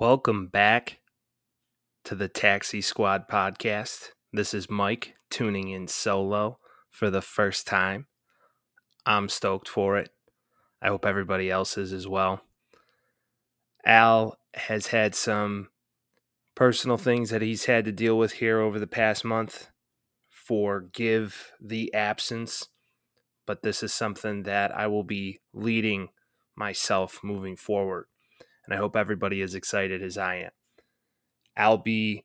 Welcome back to the Taxi Squad podcast. This is Mike tuning in solo for the first time. I'm stoked for it. I hope everybody else is as well. Al has had some personal things that he's had to deal with here over the past month. Forgive the absence, but this is something that I will be leading myself moving forward. And I hope everybody is excited as I am. I'll be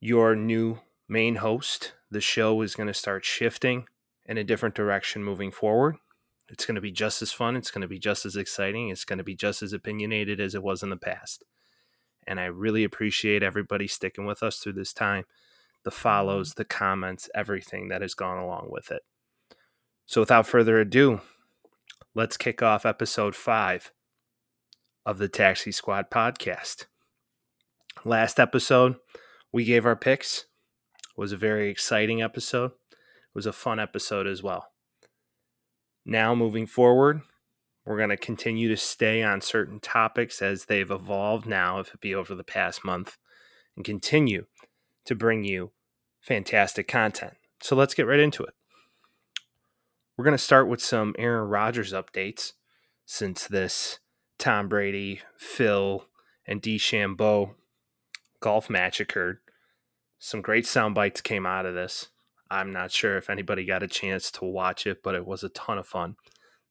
your new main host. The show is going to start shifting in a different direction moving forward. It's going to be just as fun. It's going to be just as exciting. It's going to be just as opinionated as it was in the past. And I really appreciate everybody sticking with us through this time the follows, mm-hmm. the comments, everything that has gone along with it. So, without further ado, let's kick off episode five of the Taxi Squad podcast. Last episode, we gave our picks. It was a very exciting episode. It was a fun episode as well. Now, moving forward, we're going to continue to stay on certain topics as they've evolved now, if it be over the past month, and continue to bring you fantastic content. So let's get right into it. We're going to start with some Aaron Rodgers updates since this Tom Brady, Phil, and DeChambeau golf match occurred. Some great sound bites came out of this. I'm not sure if anybody got a chance to watch it, but it was a ton of fun.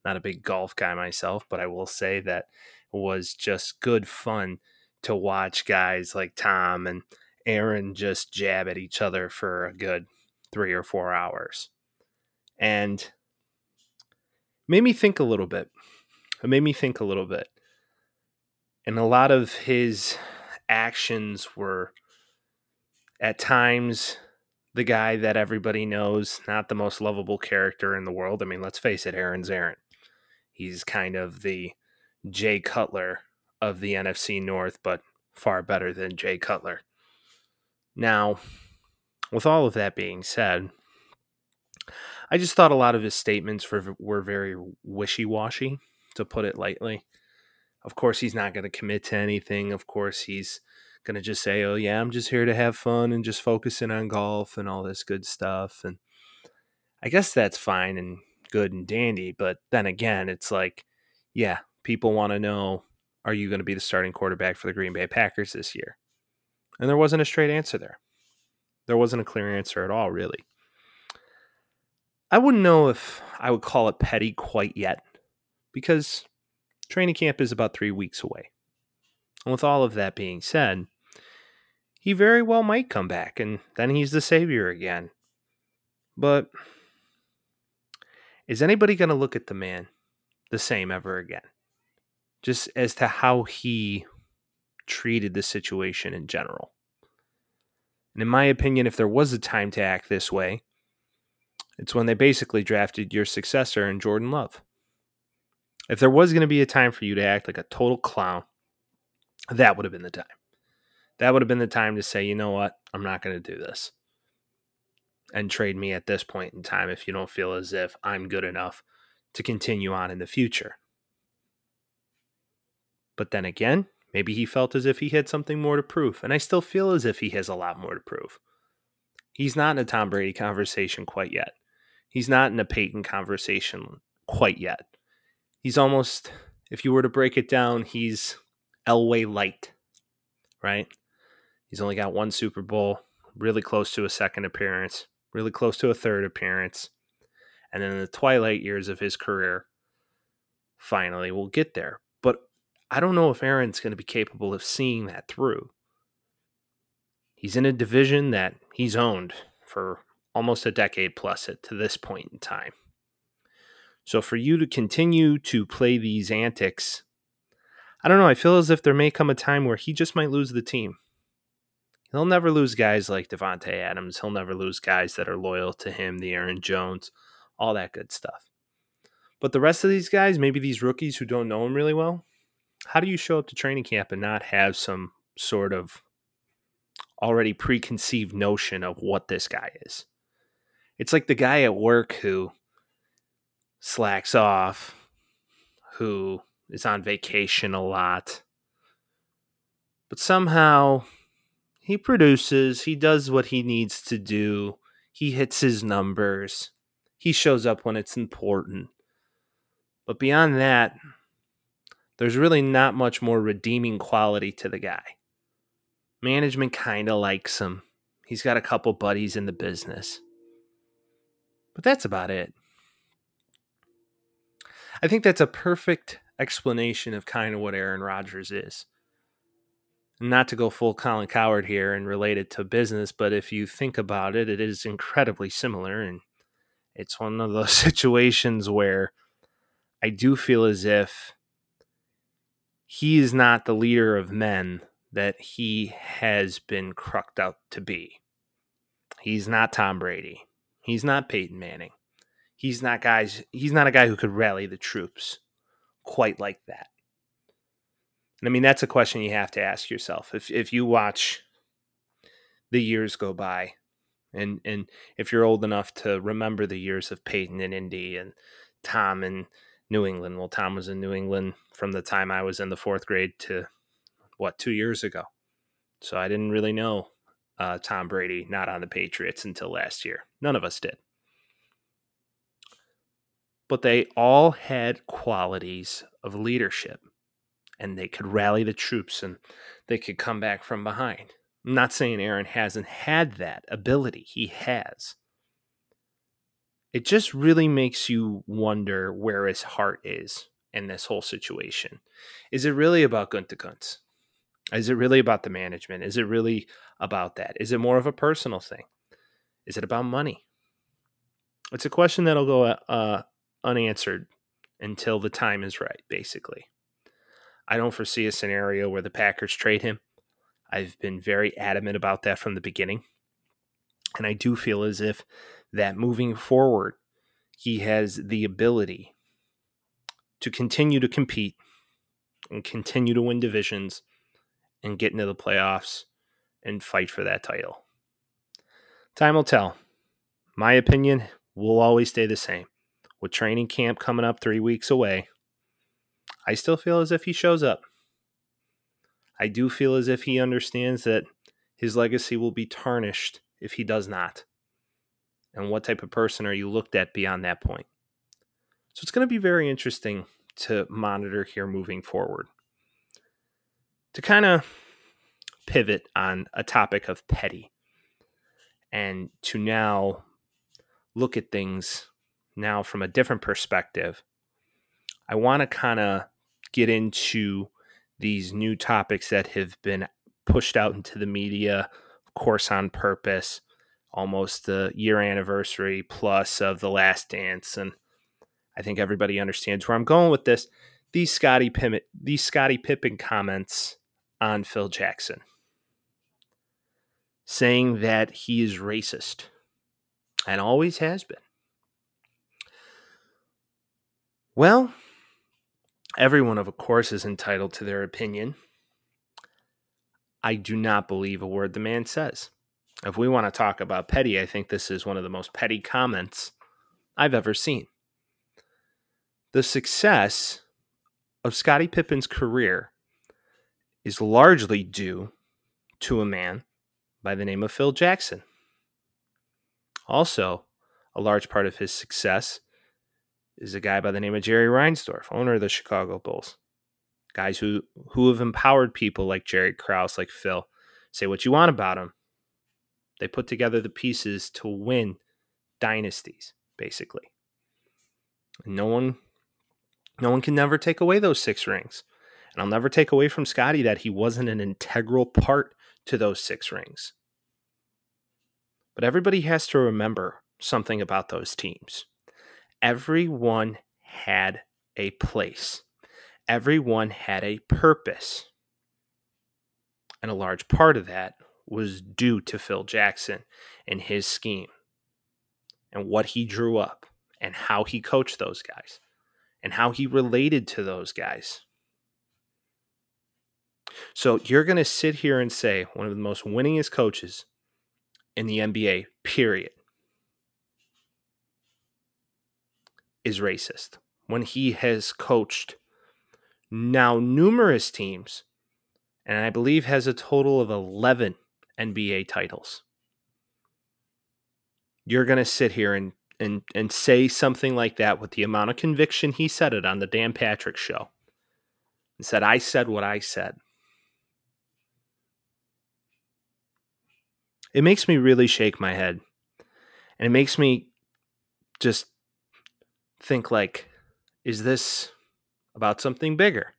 Not a big golf guy myself, but I will say that it was just good fun to watch guys like Tom and Aaron just jab at each other for a good three or four hours. And made me think a little bit. It made me think a little bit. And a lot of his actions were at times the guy that everybody knows, not the most lovable character in the world. I mean, let's face it, Aaron's Aaron. He's kind of the Jay Cutler of the NFC North, but far better than Jay Cutler. Now, with all of that being said, I just thought a lot of his statements were, were very wishy washy, to put it lightly. Of course, he's not going to commit to anything. Of course, he's going to just say, oh, yeah, I'm just here to have fun and just focusing on golf and all this good stuff. And I guess that's fine and good and dandy. But then again, it's like, yeah, people want to know are you going to be the starting quarterback for the Green Bay Packers this year? And there wasn't a straight answer there. There wasn't a clear answer at all, really. I wouldn't know if I would call it petty quite yet because training camp is about three weeks away. And with all of that being said, he very well might come back and then he's the savior again. But is anybody going to look at the man the same ever again? Just as to how he treated the situation in general. And in my opinion, if there was a time to act this way, it's when they basically drafted your successor in Jordan Love. If there was going to be a time for you to act like a total clown, that would have been the time. That would have been the time to say, you know what, I'm not going to do this. And trade me at this point in time if you don't feel as if I'm good enough to continue on in the future. But then again, Maybe he felt as if he had something more to prove, and I still feel as if he has a lot more to prove. He's not in a Tom Brady conversation quite yet. He's not in a Peyton conversation quite yet. He's almost, if you were to break it down, he's Elway light, right? He's only got one Super Bowl, really close to a second appearance, really close to a third appearance. And then in the twilight years of his career, finally we'll get there. But I don't know if Aaron's going to be capable of seeing that through. He's in a division that he's owned for almost a decade plus it to this point in time. So for you to continue to play these antics, I don't know. I feel as if there may come a time where he just might lose the team. He'll never lose guys like Davante Adams. He'll never lose guys that are loyal to him, the Aaron Jones, all that good stuff. But the rest of these guys, maybe these rookies who don't know him really well, how do you show up to training camp and not have some sort of already preconceived notion of what this guy is? It's like the guy at work who slacks off, who is on vacation a lot, But somehow he produces, he does what he needs to do, he hits his numbers, he shows up when it's important. But beyond that, there's really not much more redeeming quality to the guy. Management kind of likes him. He's got a couple buddies in the business. But that's about it. I think that's a perfect explanation of kind of what Aaron Rodgers is. Not to go full Colin Cowherd here and relate it to business, but if you think about it, it is incredibly similar. And it's one of those situations where I do feel as if he is not the leader of men that he has been crucked out to be. He's not Tom Brady. He's not Peyton Manning. He's not guys he's not a guy who could rally the troops quite like that. And I mean that's a question you have to ask yourself. If if you watch the years go by and and if you're old enough to remember the years of Peyton and Indy and Tom in New England. Well, Tom was in New England from the time I was in the fourth grade to what two years ago. So I didn't really know uh, Tom Brady not on the Patriots until last year. None of us did. But they all had qualities of leadership and they could rally the troops and they could come back from behind. I'm not saying Aaron hasn't had that ability, he has. It just really makes you wonder where his heart is in this whole situation. Is it really about Gunter Gunther Is it really about the management? Is it really about that? Is it more of a personal thing? Is it about money? It's a question that'll go uh, unanswered until the time is right, basically. I don't foresee a scenario where the Packers trade him. I've been very adamant about that from the beginning. And I do feel as if that moving forward, he has the ability to continue to compete and continue to win divisions and get into the playoffs and fight for that title. Time will tell. My opinion will always stay the same. With training camp coming up three weeks away, I still feel as if he shows up. I do feel as if he understands that his legacy will be tarnished if he does not. And what type of person are you looked at beyond that point? So it's going to be very interesting to monitor here moving forward. To kind of pivot on a topic of petty and to now look at things now from a different perspective, I want to kind of get into these new topics that have been pushed out into the media, of course, on purpose, almost the year anniversary plus of The Last Dance. And I think everybody understands where I'm going with this. These Scottie Pippen, these Scottie Pippen comments on Phil Jackson saying that he is racist and always has been. Well, everyone, of course, is entitled to their opinion. I do not believe a word the man says. If we want to talk about petty, I think this is one of the most petty comments I've ever seen. The success of Scottie Pippen's career is largely due to a man by the name of Phil Jackson. Also, a large part of his success is a guy by the name of Jerry Reinsdorf, owner of the Chicago Bulls. Guys who, who have empowered people like Jerry Krause, like Phil. Say what you want about him. They put together the pieces to win dynasties, basically. No one no one can never take away those six rings. And I'll never take away from Scotty that he wasn't an integral part to those six rings. But everybody has to remember something about those teams. Everyone had a place, everyone had a purpose. And a large part of that was due to Phil Jackson and his scheme and what he drew up and how he coached those guys and how he related to those guys. So you're going to sit here and say one of the most winningest coaches in the NBA, period, is racist when he has coached now numerous teams and I believe has a total of 11 NBA titles. You're going to sit here and, and, and say something like that with the amount of conviction he said it on the Dan Patrick show and said, I said what I said. It makes me really shake my head. And it makes me just think like, is this about something bigger?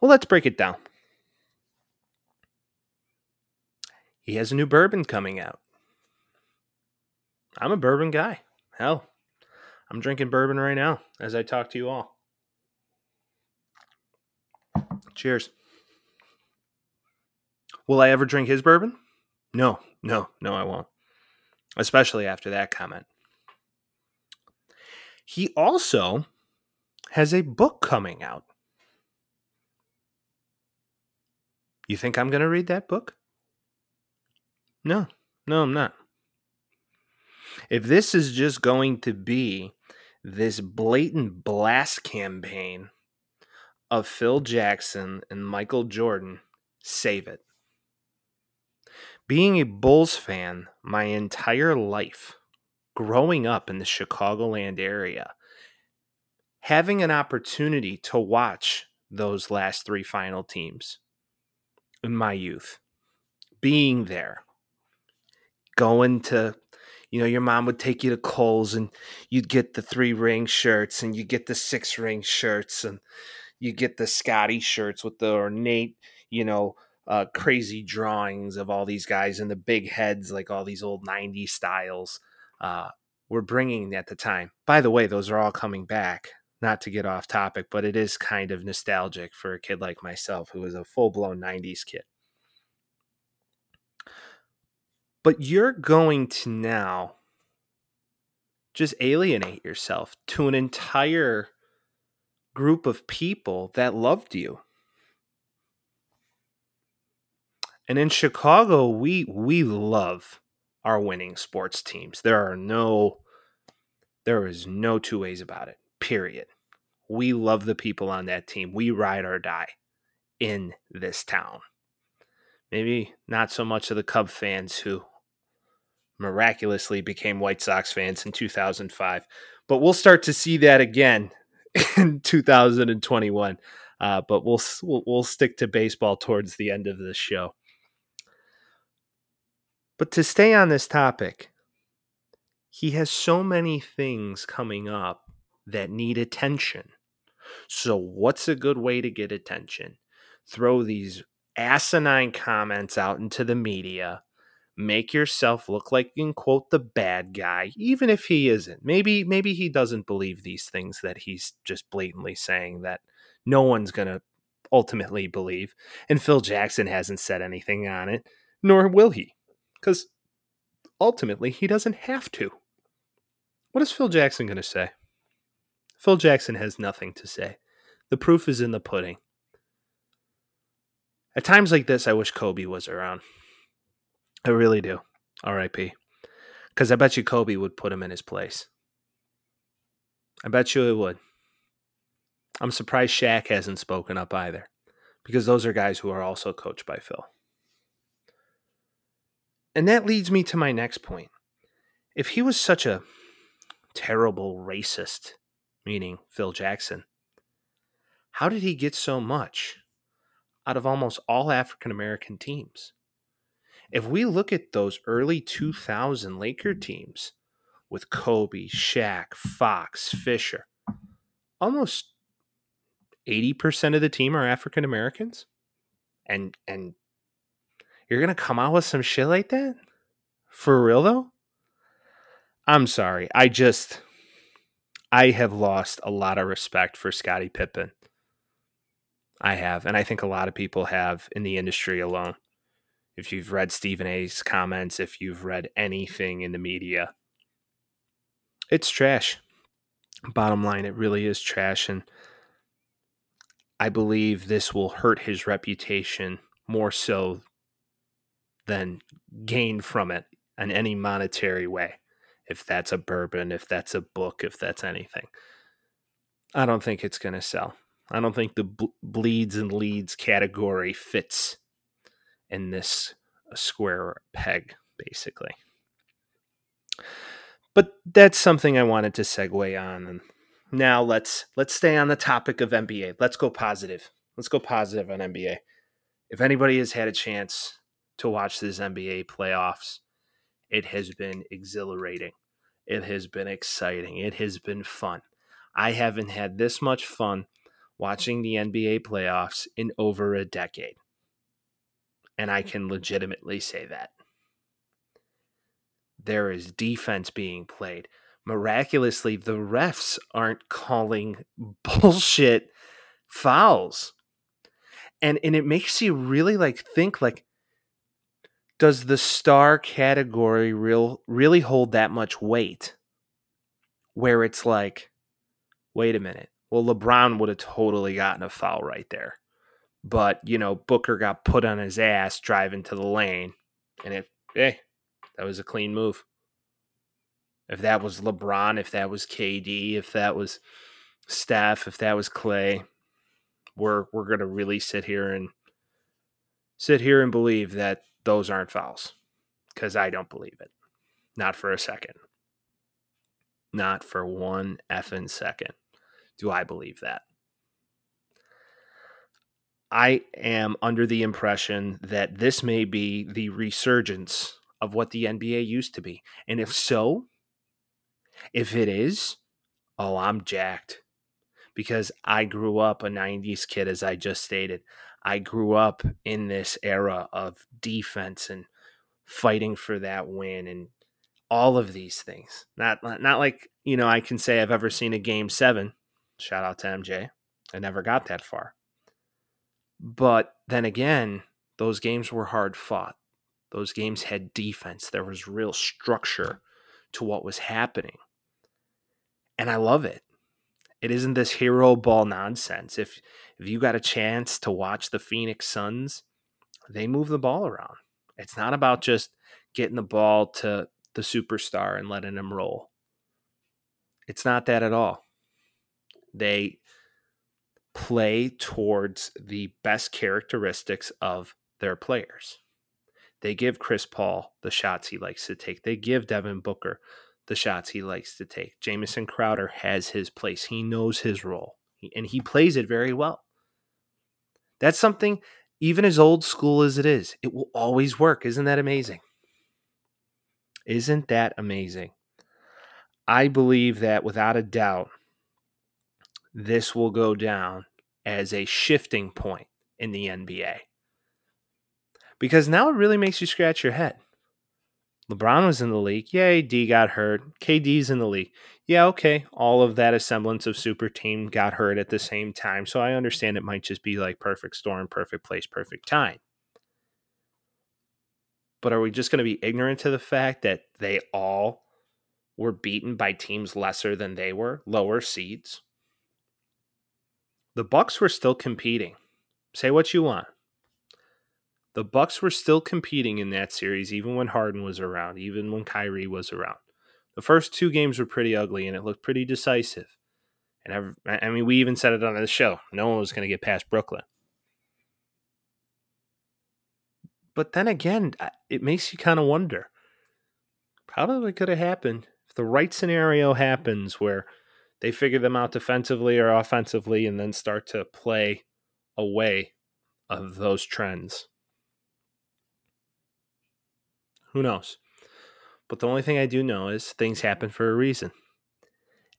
Well, let's break it down. He has a new bourbon coming out. I'm a bourbon guy. Hell, I'm drinking bourbon right now as I talk to you all. Cheers. Will I ever drink his bourbon? No, no, no, I won't. Especially after that comment. He also has a book coming out. You think I'm going to read that book? No, no, I'm not. If this is just going to be this blatant blast campaign of Phil Jackson and Michael Jordan, save it. Being a Bulls fan my entire life, growing up in the Chicagoland area, having an opportunity to watch those last three final teams in my youth, being there, going to you know, your mom would take you to Kohl's and you'd get the three ring shirts and you get the six ring shirts and you get the Scotty shirts with the ornate, you know, uh, crazy drawings of all these guys and the big heads, like all these old 90s styles. Uh, were bringing at the time. By the way, those are all coming back. Not to get off topic, but it is kind of nostalgic for a kid like myself who was a full blown 90s kid. But you're going to now just alienate yourself to an entire group of people that loved you. And in Chicago, we we love our winning sports teams. There are no there is no two ways about it. Period. We love the people on that team. We ride or die in this town. Maybe not so much of the Cub fans who miraculously became White Sox fans in 2005. But we'll start to see that again in 2021. Uh, but we'll, we'll we'll stick to baseball towards the end of the show. But to stay on this topic, he has so many things coming up that need attention. So, what's a good way to get attention? Throw these asinine comments out into the media make yourself look like can quote the bad guy even if he isn't maybe maybe he doesn't believe these things that he's just blatantly saying that no one's going to ultimately believe and Phil Jackson hasn't said anything on it nor will he cuz ultimately he doesn't have to what is Phil Jackson going to say Phil Jackson has nothing to say the proof is in the pudding at times like this I wish Kobe was around I really do. R.I.P. Because I bet you Kobe would put him in his place. I bet you it would. I'm surprised Shaq hasn't spoken up either, because those are guys who are also coached by Phil. And that leads me to my next point. If he was such a terrible racist, meaning Phil Jackson, how did he get so much out of almost all African American teams? if we look at those early 2000 Laker teams with Kobe, Shaq, Fox, Fisher, almost 80% of the team are African Americans. And and you're to come out with some shit like that? For real though? I'm sorry. I just I have lost a lot of respect for Scottie Pippen. I have, and I think a lot of people have in the industry alone if you've read Stephen A's comments, if you've read anything in the media, it's trash. Bottom line, it really is trash. And I believe this will hurt his reputation more so than gain from it in any monetary way. If that's a bourbon, if that's a book, if that's anything. I don't think it's going to sell. I don't think the ble- bleeds and leads category fits in this uh, square peg, basically. But that's something I wanted to segue on. And now let's let's stay on the topic of NBA. Let's go positive. Let's go positive on NBA. If anybody has had a chance to watch this NBA playoffs, it has been exhilarating. It has been exciting. It has been fun. I haven't had this much fun watching the NBA playoffs in over a decade. And I can legitimately say that. There is defense being played. Miraculously, the refs aren't calling bullshit fouls. And and it makes you really like think like does the star category real really hold that much weight? Where it's like, wait a minute. Well, LeBron would have totally gotten a foul right there. But, you know, Booker got put on his ass driving to the lane. And it, hey, that was a clean move. If that was LeBron, if that was KD, if that was Steph, if that was Clay, we're we're gonna really sit here and sit here and believe that those aren't fouls. Because I don't believe it. Not for a second. Not for one effing second do I believe that. I am under the impression that this may be the resurgence of what the NBA used to be. And if so, if it is, oh, I'm jacked because I grew up a 90s kid, as I just stated. I grew up in this era of defense and fighting for that win and all of these things. Not not like, you know, I can say I've ever seen a game 7. Shout out to MJ. I never got that far. But then again, those games were hard fought. Those games had defense. There was real structure to what was happening. And I love it. It isn't this hero ball nonsense. If if you got a chance to watch the Phoenix Suns, they move the ball around. It's not about just getting the ball to the superstar and letting him roll. It's not that at all. They play towards the best characteristics of their players. They give Chris Paul the shots he likes to take. They give Devin Booker the shots he likes to take. Jamison Crowder has his place. He knows his role and he plays it very well. That's something, even as old school as it is, it will always work. Isn't that amazing? Isn't that amazing? I believe that without a doubt, this will go down as a shifting point in the NBA. Because now it really makes you scratch your head. LeBron was in the league. AD got hurt. KD's in the league. Yeah, okay. All of that semblance of super team got hurt at the same time. So I understand it might just be like perfect storm, perfect place, perfect time. But are we just going to be ignorant to the fact that they all were beaten by teams lesser than they were, lower seeds? The Bucks were still competing. Say what you want. The Bucks were still competing in that series, even when Harden was around, even when Kyrie was around. The first two games were pretty ugly, and it looked pretty decisive. And I mean, we even said it on the show. No one was going to get past Brooklyn. But then again, it makes you kind of wonder. Probably could have happened if the right scenario happens where they figure them out defensively or offensively and then start to play away of those trends. Who knows? But the only thing I do know is things happen for a reason.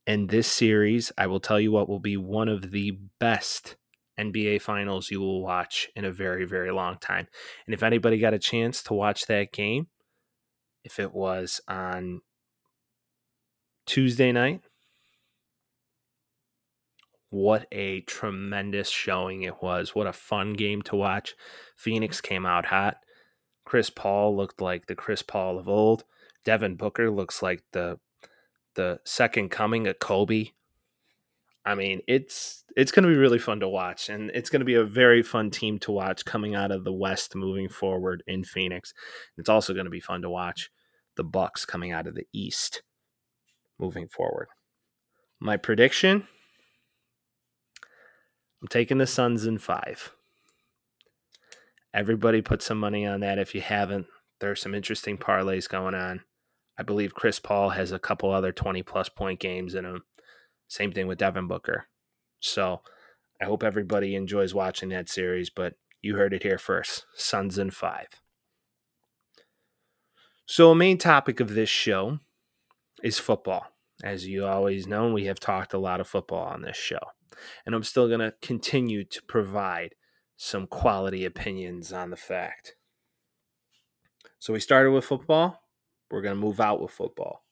And this series, I will tell you what will be one of the best NBA finals you will watch in a very, very long time. And if anybody got a chance to watch that game, if it was on Tuesday night what a tremendous showing it was. What a fun game to watch. Phoenix came out hot. Chris Paul looked like the Chris Paul of old. Devin Booker looks like the the second coming of Kobe. I mean, it's it's going to be really fun to watch and it's going to be a very fun team to watch coming out of the West moving forward in Phoenix. It's also going to be fun to watch the Bucks coming out of the East moving forward. My prediction I'm taking the Suns in five. Everybody put some money on that if you haven't. There are some interesting parlays going on. I believe Chris Paul has a couple other 20 plus point games in him. Same thing with Devin Booker. So I hope everybody enjoys watching that series, but you heard it here first Suns in five. So, a main topic of this show is football. As you always know, we have talked a lot of football on this show. And I'm still going to continue to provide some quality opinions on the fact. So, we started with football. We're going to move out with football.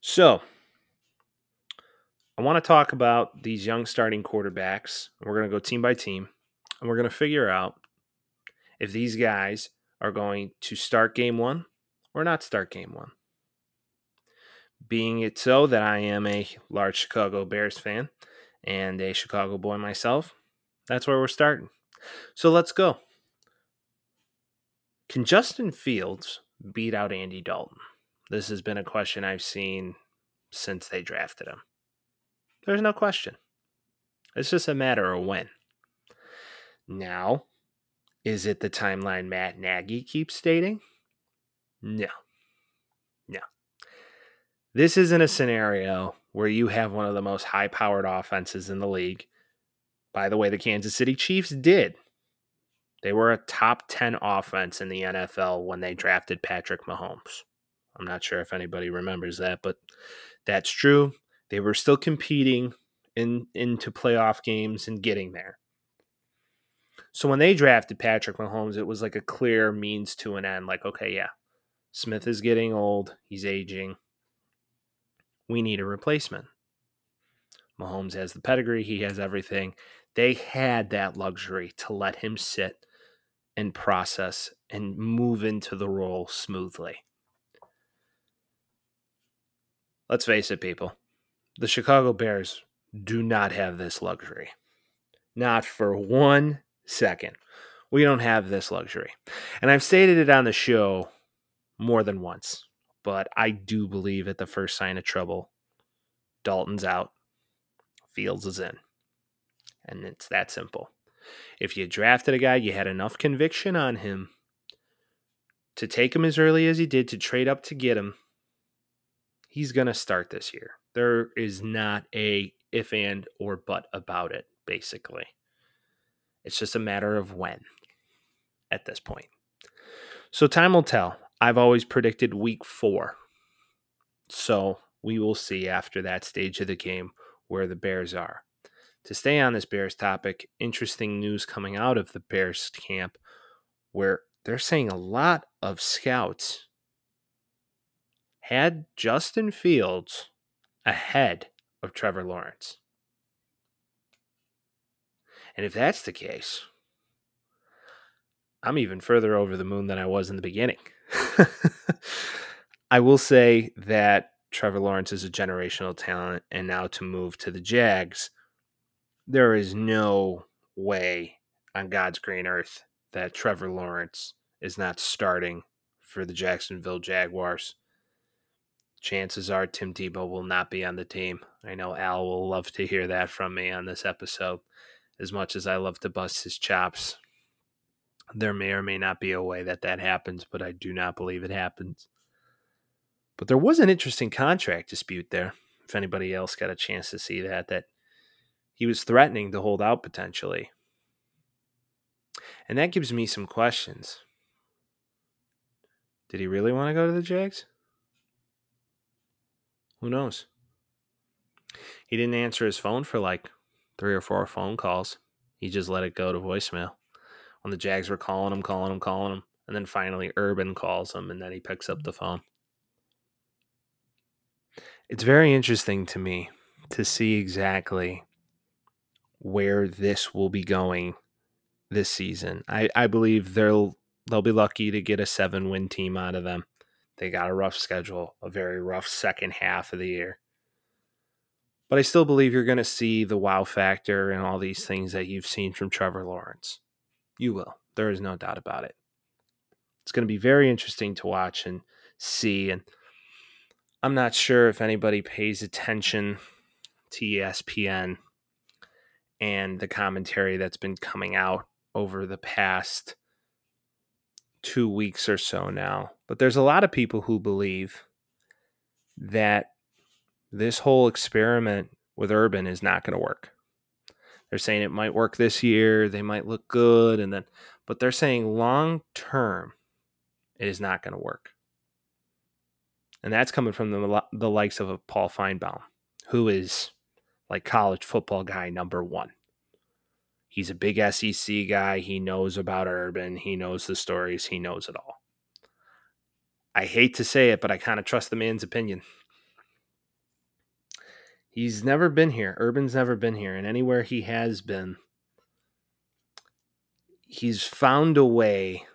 So, I want to talk about these young starting quarterbacks. We're going to go team by team, and we're going to figure out if these guys are going to start game one or not start game one. Being it so that I am a large Chicago Bears fan and a Chicago boy myself, that's where we're starting. So let's go. Can Justin Fields beat out Andy Dalton? This has been a question I've seen since they drafted him. There's no question. It's just a matter of when. Now, is it the timeline Matt Nagy keeps stating? No. No. This isn't a scenario where you have one of the most high powered offenses in the league. By the way, the Kansas City Chiefs did. They were a top 10 offense in the NFL when they drafted Patrick Mahomes. I'm not sure if anybody remembers that, but that's true. They were still competing in into playoff games and getting there. So when they drafted Patrick Mahomes, it was like a clear means to an end. Like, okay, yeah, Smith is getting old, he's aging. We need a replacement. Mahomes has the pedigree, he has everything. They had that luxury to let him sit and process and move into the role smoothly. Let's face it, people. The Chicago Bears do not have this luxury. Not for one second. We don't have this luxury. And I've stated it on the show more than once, but I do believe at the first sign of trouble, Dalton's out, Fields is in. And it's that simple. If you drafted a guy, you had enough conviction on him to take him as early as he did, to trade up to get him, he's going to start this year. There is not a if and or but about it, basically. It's just a matter of when at this point. So time will tell. I've always predicted week four. So we will see after that stage of the game where the Bears are. To stay on this Bears topic, interesting news coming out of the Bears camp where they're saying a lot of scouts had Justin Fields ahead of Trevor Lawrence. And if that's the case, I'm even further over the moon than I was in the beginning. I will say that Trevor Lawrence is a generational talent, and now to move to the Jags, there is no way on God's green earth that Trevor Lawrence is not starting for the Jacksonville Jaguars chances are Tim Tebow will not be on the team. I know Al will love to hear that from me on this episode. As much as I love to bust his chops, there may or may not be a way that that happens, but I do not believe it happens. But there was an interesting contract dispute there. If anybody else got a chance to see that, that he was threatening to hold out potentially. And that gives me some questions. Did he really want to go to the Jags? Who knows? He didn't answer his phone for like three or four phone calls. He just let it go to voicemail. When the Jags were calling him, calling him, calling him. And then finally Urban calls him and then he picks up the phone. It's very interesting to me to see exactly where this will be going this season. I, I believe they'll they'll be lucky to get a seven win team out of them. They got a rough schedule, a very rough second half of the year. But I still believe you're going to see the wow factor and all these things that you've seen from Trevor Lawrence. You will. There is no doubt about it. It's going to be very interesting to watch and see. And I'm not sure if anybody pays attention to ESPN. And the commentary that's been coming out over the past two weeks or so now. But there's a lot of people who believe that this whole experiment with Urban is not going to work. They're saying it might work this year, they might look good, and then, but they're saying long term, it is not going to work. And that's coming from the, the likes of a Paul Finebaum, who is like college football guy number one. He's a big SEC guy. He knows about Urban. He knows the stories. He knows it all. I hate to say it, but I kind of trust the man's opinion. He's never been here. Urban's never been here. And anywhere he has been, he's found a way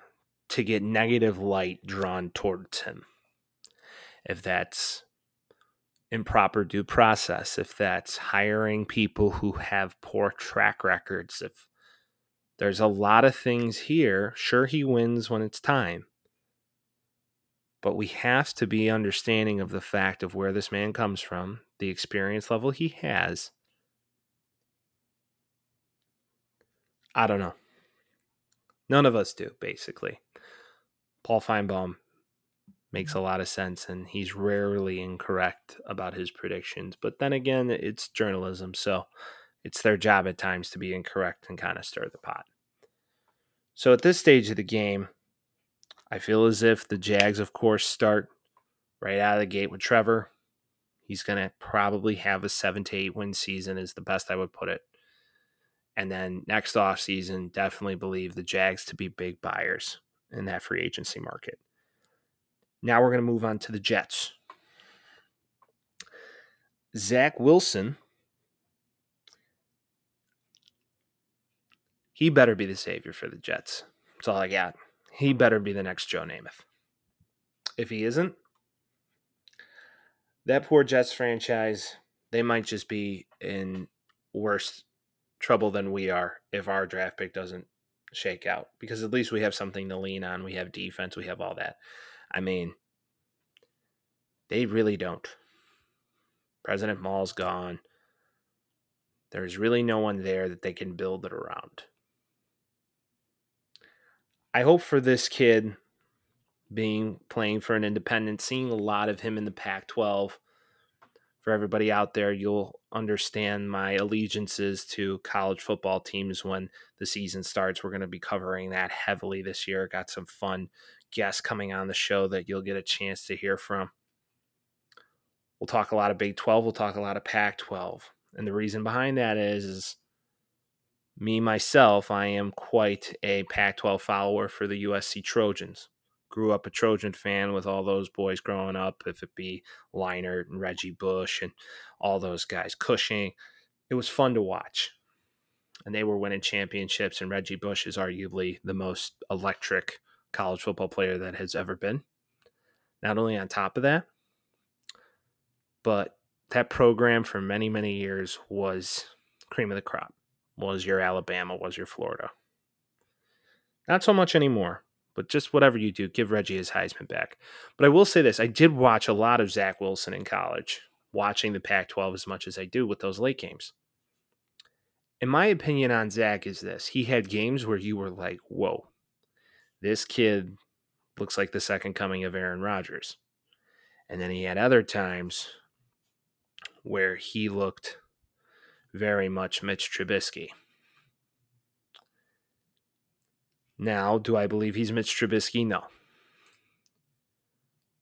to get negative light drawn towards him. If that's improper due process, if that's hiring people who have poor track records, if there's a lot of things here, sure, he wins when it's time. But we have to be understanding of the fact of where this man comes from, the experience level he has. I don't know. None of us do, basically. Paul Finebaum makes a lot of sense and he's rarely incorrect about his predictions. But then again, it's journalism, so it's their job at times to be incorrect and kind of stir the pot. So at this stage of the game, I feel as if the Jags, of course, start right out of the gate with Trevor. He's going to probably have a seven to eight win season, is the best I would put it. And then next off season, definitely believe the Jags to be big buyers in that free agency market. Now we're going to move on to the Jets. Zach Wilson, he better be the savior for the Jets. That's all I got. He better be the next Joe Namath. If he isn't, that poor Jets franchise, they might just be in worse trouble than we are if our draft pick doesn't shake out because at least we have something to lean on. We have defense, we have all that. I mean, they really don't. President Mall's gone. There's really no one there that they can build it around. I hope for this kid being playing for an independent, seeing a lot of him in the Pac 12. For everybody out there, you'll understand my allegiances to college football teams when the season starts. We're going to be covering that heavily this year. Got some fun guests coming on the show that you'll get a chance to hear from. We'll talk a lot of Big 12, we'll talk a lot of Pac 12. And the reason behind that is, is me myself, I am quite a Pac 12 follower for the USC Trojans. Grew up a Trojan fan with all those boys growing up, if it be Leinart and Reggie Bush and all those guys, Cushing. It was fun to watch. And they were winning championships, and Reggie Bush is arguably the most electric college football player that has ever been. Not only on top of that, but that program for many, many years was cream of the crop, was your Alabama, was your Florida. Not so much anymore, but just whatever you do, give Reggie his Heisman back. But I will say this I did watch a lot of Zach Wilson in college, watching the Pac 12 as much as I do with those late games. And my opinion on Zach is this he had games where you were like, whoa, this kid looks like the second coming of Aaron Rodgers. And then he had other times where he looked very much Mitch Trubisky. Now, do I believe he's Mitch Trubisky? No.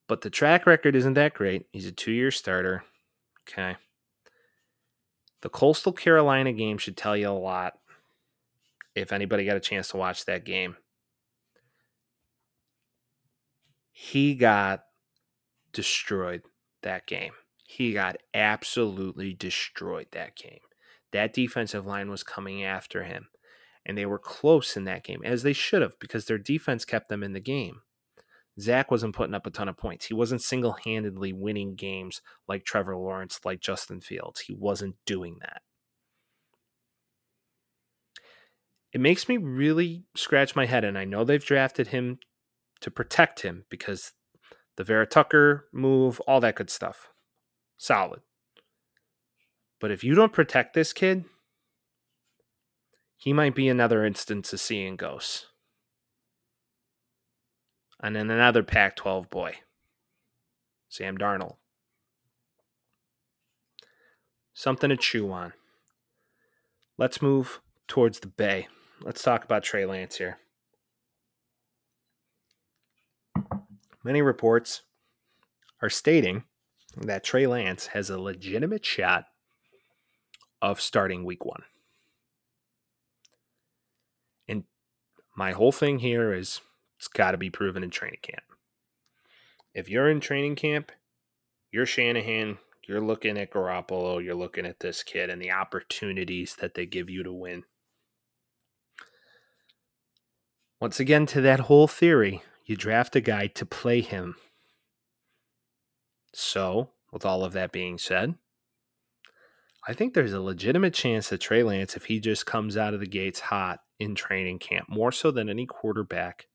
But the track record isn't that great. He's a two year starter. Okay. The Coastal Carolina game should tell you a lot if anybody got a chance to watch that game. He got destroyed that game. He got absolutely destroyed that game. That defensive line was coming after him, and they were close in that game, as they should have, because their defense kept them in the game. Zach wasn't putting up a ton of points. He wasn't single handedly winning games like Trevor Lawrence, like Justin Fields. He wasn't doing that. It makes me really scratch my head, and I know they've drafted him to protect him because the Vera Tucker move, all that good stuff. Solid. But if you don't protect this kid, he might be another instance of seeing ghosts. And then another Pac 12 boy, Sam Darnold. Something to chew on. Let's move towards the Bay. Let's talk about Trey Lance here. Many reports are stating that Trey Lance has a legitimate shot of starting week one. And my whole thing here is it's got to be proven in training camp. If you're in training camp, you're Shanahan, you're looking at Garoppolo, you're looking at this kid and the opportunities that they give you to win. Once again, to that whole theory, you draft a guy to play him. So, with all of that being said, I think there's a legitimate chance that Trey Lance, if he just comes out of the gates hot in training camp, more so than any quarterback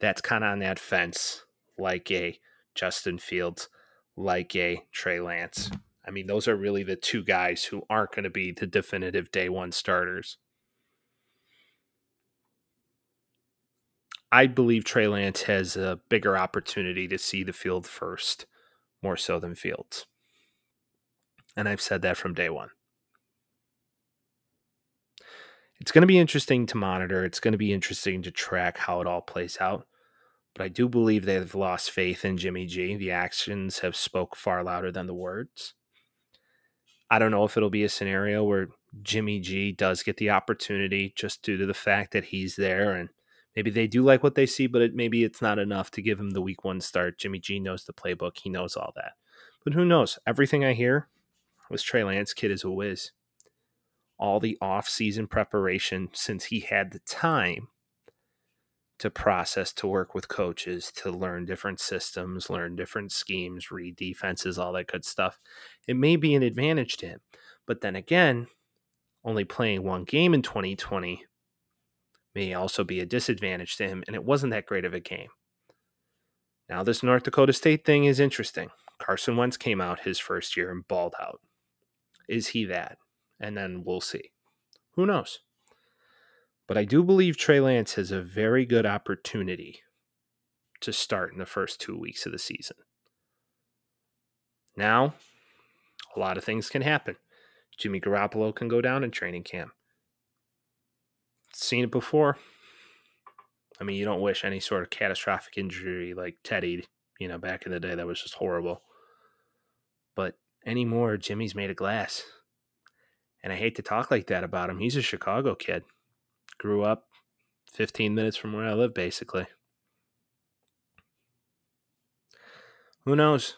that's kind of on that fence, like a Justin Fields, like a Trey Lance. I mean, those are really the two guys who aren't going to be the definitive day one starters. I believe Trey Lance has a bigger opportunity to see the field first, more so than Fields. And I've said that from day one. It's going to be interesting to monitor. It's going to be interesting to track how it all plays out. But I do believe they've lost faith in Jimmy G. The actions have spoke far louder than the words. I don't know if it'll be a scenario where Jimmy G does get the opportunity just due to the fact that he's there and maybe they do like what they see, but it, maybe it's not enough to give him the week one start. Jimmy G knows the playbook. He knows all that. But who knows? Everything I hear was Trey Lance kid is a whiz. All the off-season preparation since he had the time to process, to work with coaches, to learn different systems, learn different schemes, read defenses, all that good stuff. It may be an advantage to him. But then again, only playing one game in 2020 may also be a disadvantage to him, and it wasn't that great of a game. Now, this North Dakota State thing is interesting. Carson Wentz came out his first year and balled out. Is he that? And then we'll see. Who knows? But I do believe Trey Lance has a very good opportunity to start in the first two weeks of the season. Now, a lot of things can happen. Jimmy Garoppolo can go down in training camp. Seen it before. I mean, you don't wish any sort of catastrophic injury like Teddy, you know, back in the day. That was just horrible. But anymore, Jimmy's made of glass. And I hate to talk like that about him. He's a Chicago kid. Grew up 15 minutes from where I live, basically. Who knows?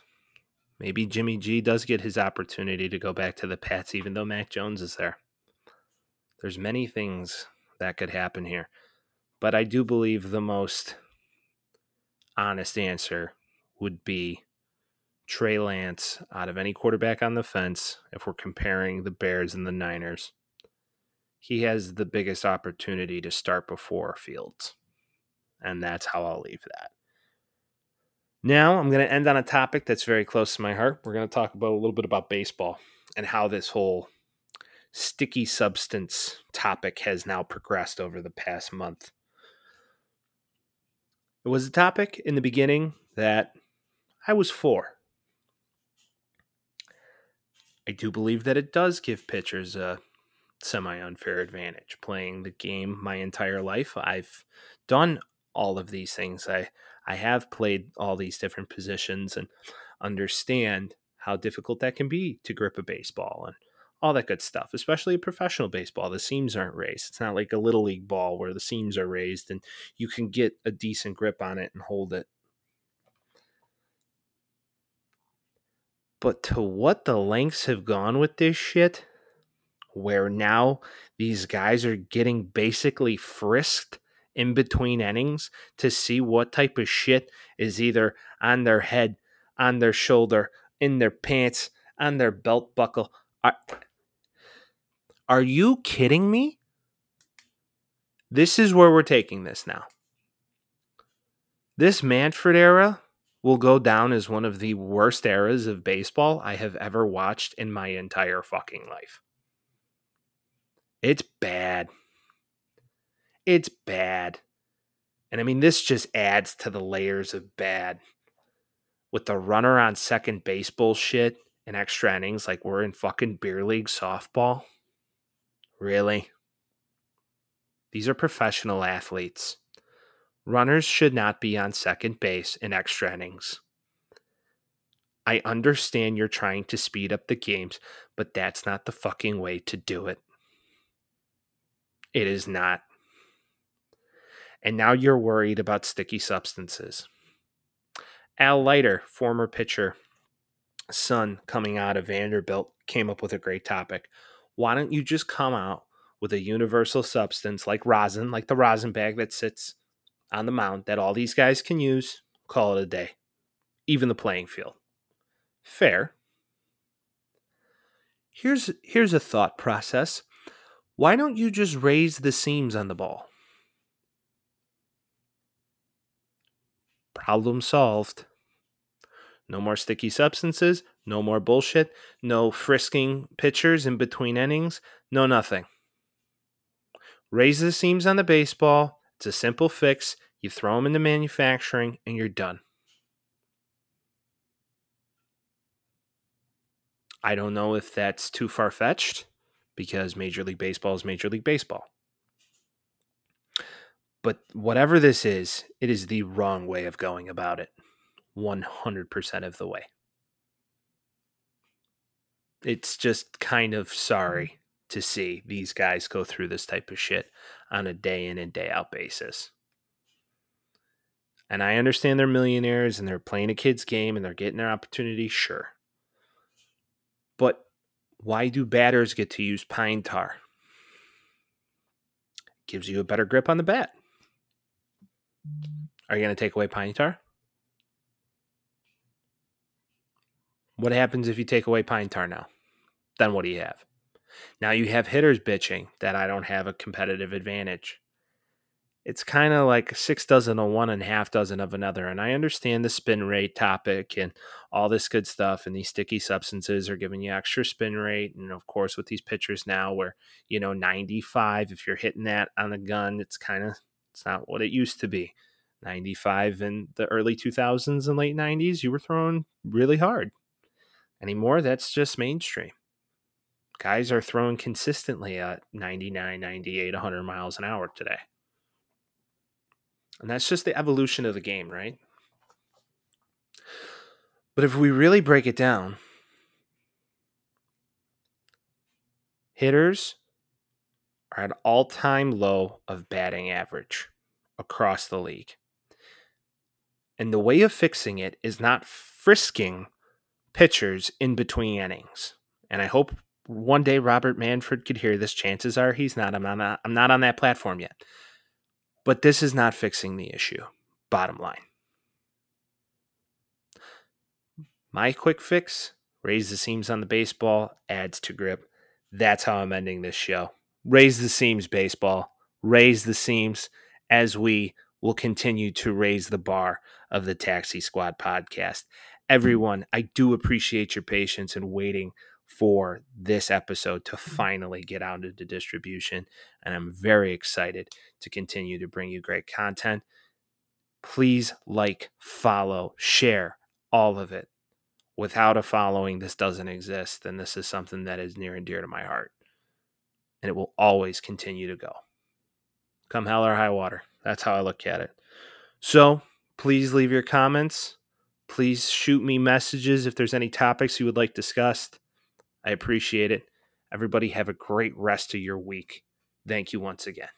Maybe Jimmy G does get his opportunity to go back to the Pats, even though Mac Jones is there. There's many things that could happen here. But I do believe the most honest answer would be Trey Lance out of any quarterback on the fence if we're comparing the Bears and the Niners. He has the biggest opportunity to start before Fields. And that's how I'll leave that. Now, I'm going to end on a topic that's very close to my heart. We're going to talk about a little bit about baseball and how this whole sticky substance topic has now progressed over the past month. It was a topic in the beginning that I was for. I do believe that it does give pitchers a semi unfair advantage. Playing the game my entire life, I've done all of these things. I I have played all these different positions and understand how difficult that can be to grip a baseball and all that good stuff, especially professional baseball. The seams aren't raised. It's not like a little league ball where the seams are raised and you can get a decent grip on it and hold it. But to what the lengths have gone with this shit, where now these guys are getting basically frisked in between innings to see what type of shit is either on their head, on their shoulder, in their pants, on their belt buckle. Are you kidding me? This is where we're taking this now. This Manfred era will go down as one of the worst eras of baseball I have ever watched in my entire fucking life. It's bad. It's bad. And I mean, this just adds to the layers of bad. With the runner on second base bullshit and extra innings like we're in fucking beer league softball. Really? These are professional athletes. Runners should not be on second base in extra innings. I understand you're trying to speed up the games, but that's not the fucking way to do it. It is not. And now you're worried about sticky substances. Al Leiter, former pitcher, son coming out of Vanderbilt, came up with a great topic. Why don't you just come out with a universal substance like rosin, like the rosin bag that sits on the mound that all these guys can use? Call it a day. Even the playing field. Fair. Here's here's a thought process. Why don't you just raise the seams on the ball? Problem solved. No more sticky substances, no more bullshit, no frisking pitchers in between innings, no nothing. Raise the seams on the baseball. It's a simple fix. You throw them into manufacturing and you're done. I don't know if that's too far fetched because Major League Baseball is Major League Baseball. But whatever this is, it is the wrong way of going about it 100% of the way. It's just kind of sorry to see these guys go through this type of shit on a day in and day out basis. And I understand they're millionaires and they're playing a kid's game and they're getting their opportunity, sure. But why do batters get to use pine tar? Gives you a better grip on the bat. Are you going to take away pine tar? What happens if you take away pine tar now? Then what do you have? Now you have hitters bitching that I don't have a competitive advantage. It's kind of like six dozen of one and half dozen of another. And I understand the spin rate topic and all this good stuff. And these sticky substances are giving you extra spin rate. And of course, with these pitchers now, where, you know, 95, if you're hitting that on the gun, it's kind of, it's not what it used to be. 95 in the early 2000s and late 90s, you were throwing really hard. Anymore, that's just mainstream guys are throwing consistently at 99, 98, 100 miles an hour today. And that's just the evolution of the game, right? But if we really break it down, hitters are at all-time low of batting average across the league. And the way of fixing it is not frisking pitchers in between innings. And I hope one day Robert Manfred could hear this. Chances are he's not. I'm not. I'm not on that platform yet. But this is not fixing the issue. Bottom line. My quick fix: raise the seams on the baseball, adds to grip. That's how I'm ending this show. Raise the seams, baseball. Raise the seams as we will continue to raise the bar of the Taxi Squad podcast. Everyone, I do appreciate your patience and waiting for this episode to mm-hmm. finally get out into distribution. And I'm very excited to continue to bring you great content. Please like, follow, share all of it. Without a following, this doesn't exist. And this is something that is near and dear to my heart. And it will always continue to go. Come hell or high water. That's how I look at it. So please leave your comments. Please shoot me messages if there's any topics you would like discussed. I appreciate it. Everybody have a great rest of your week. Thank you once again.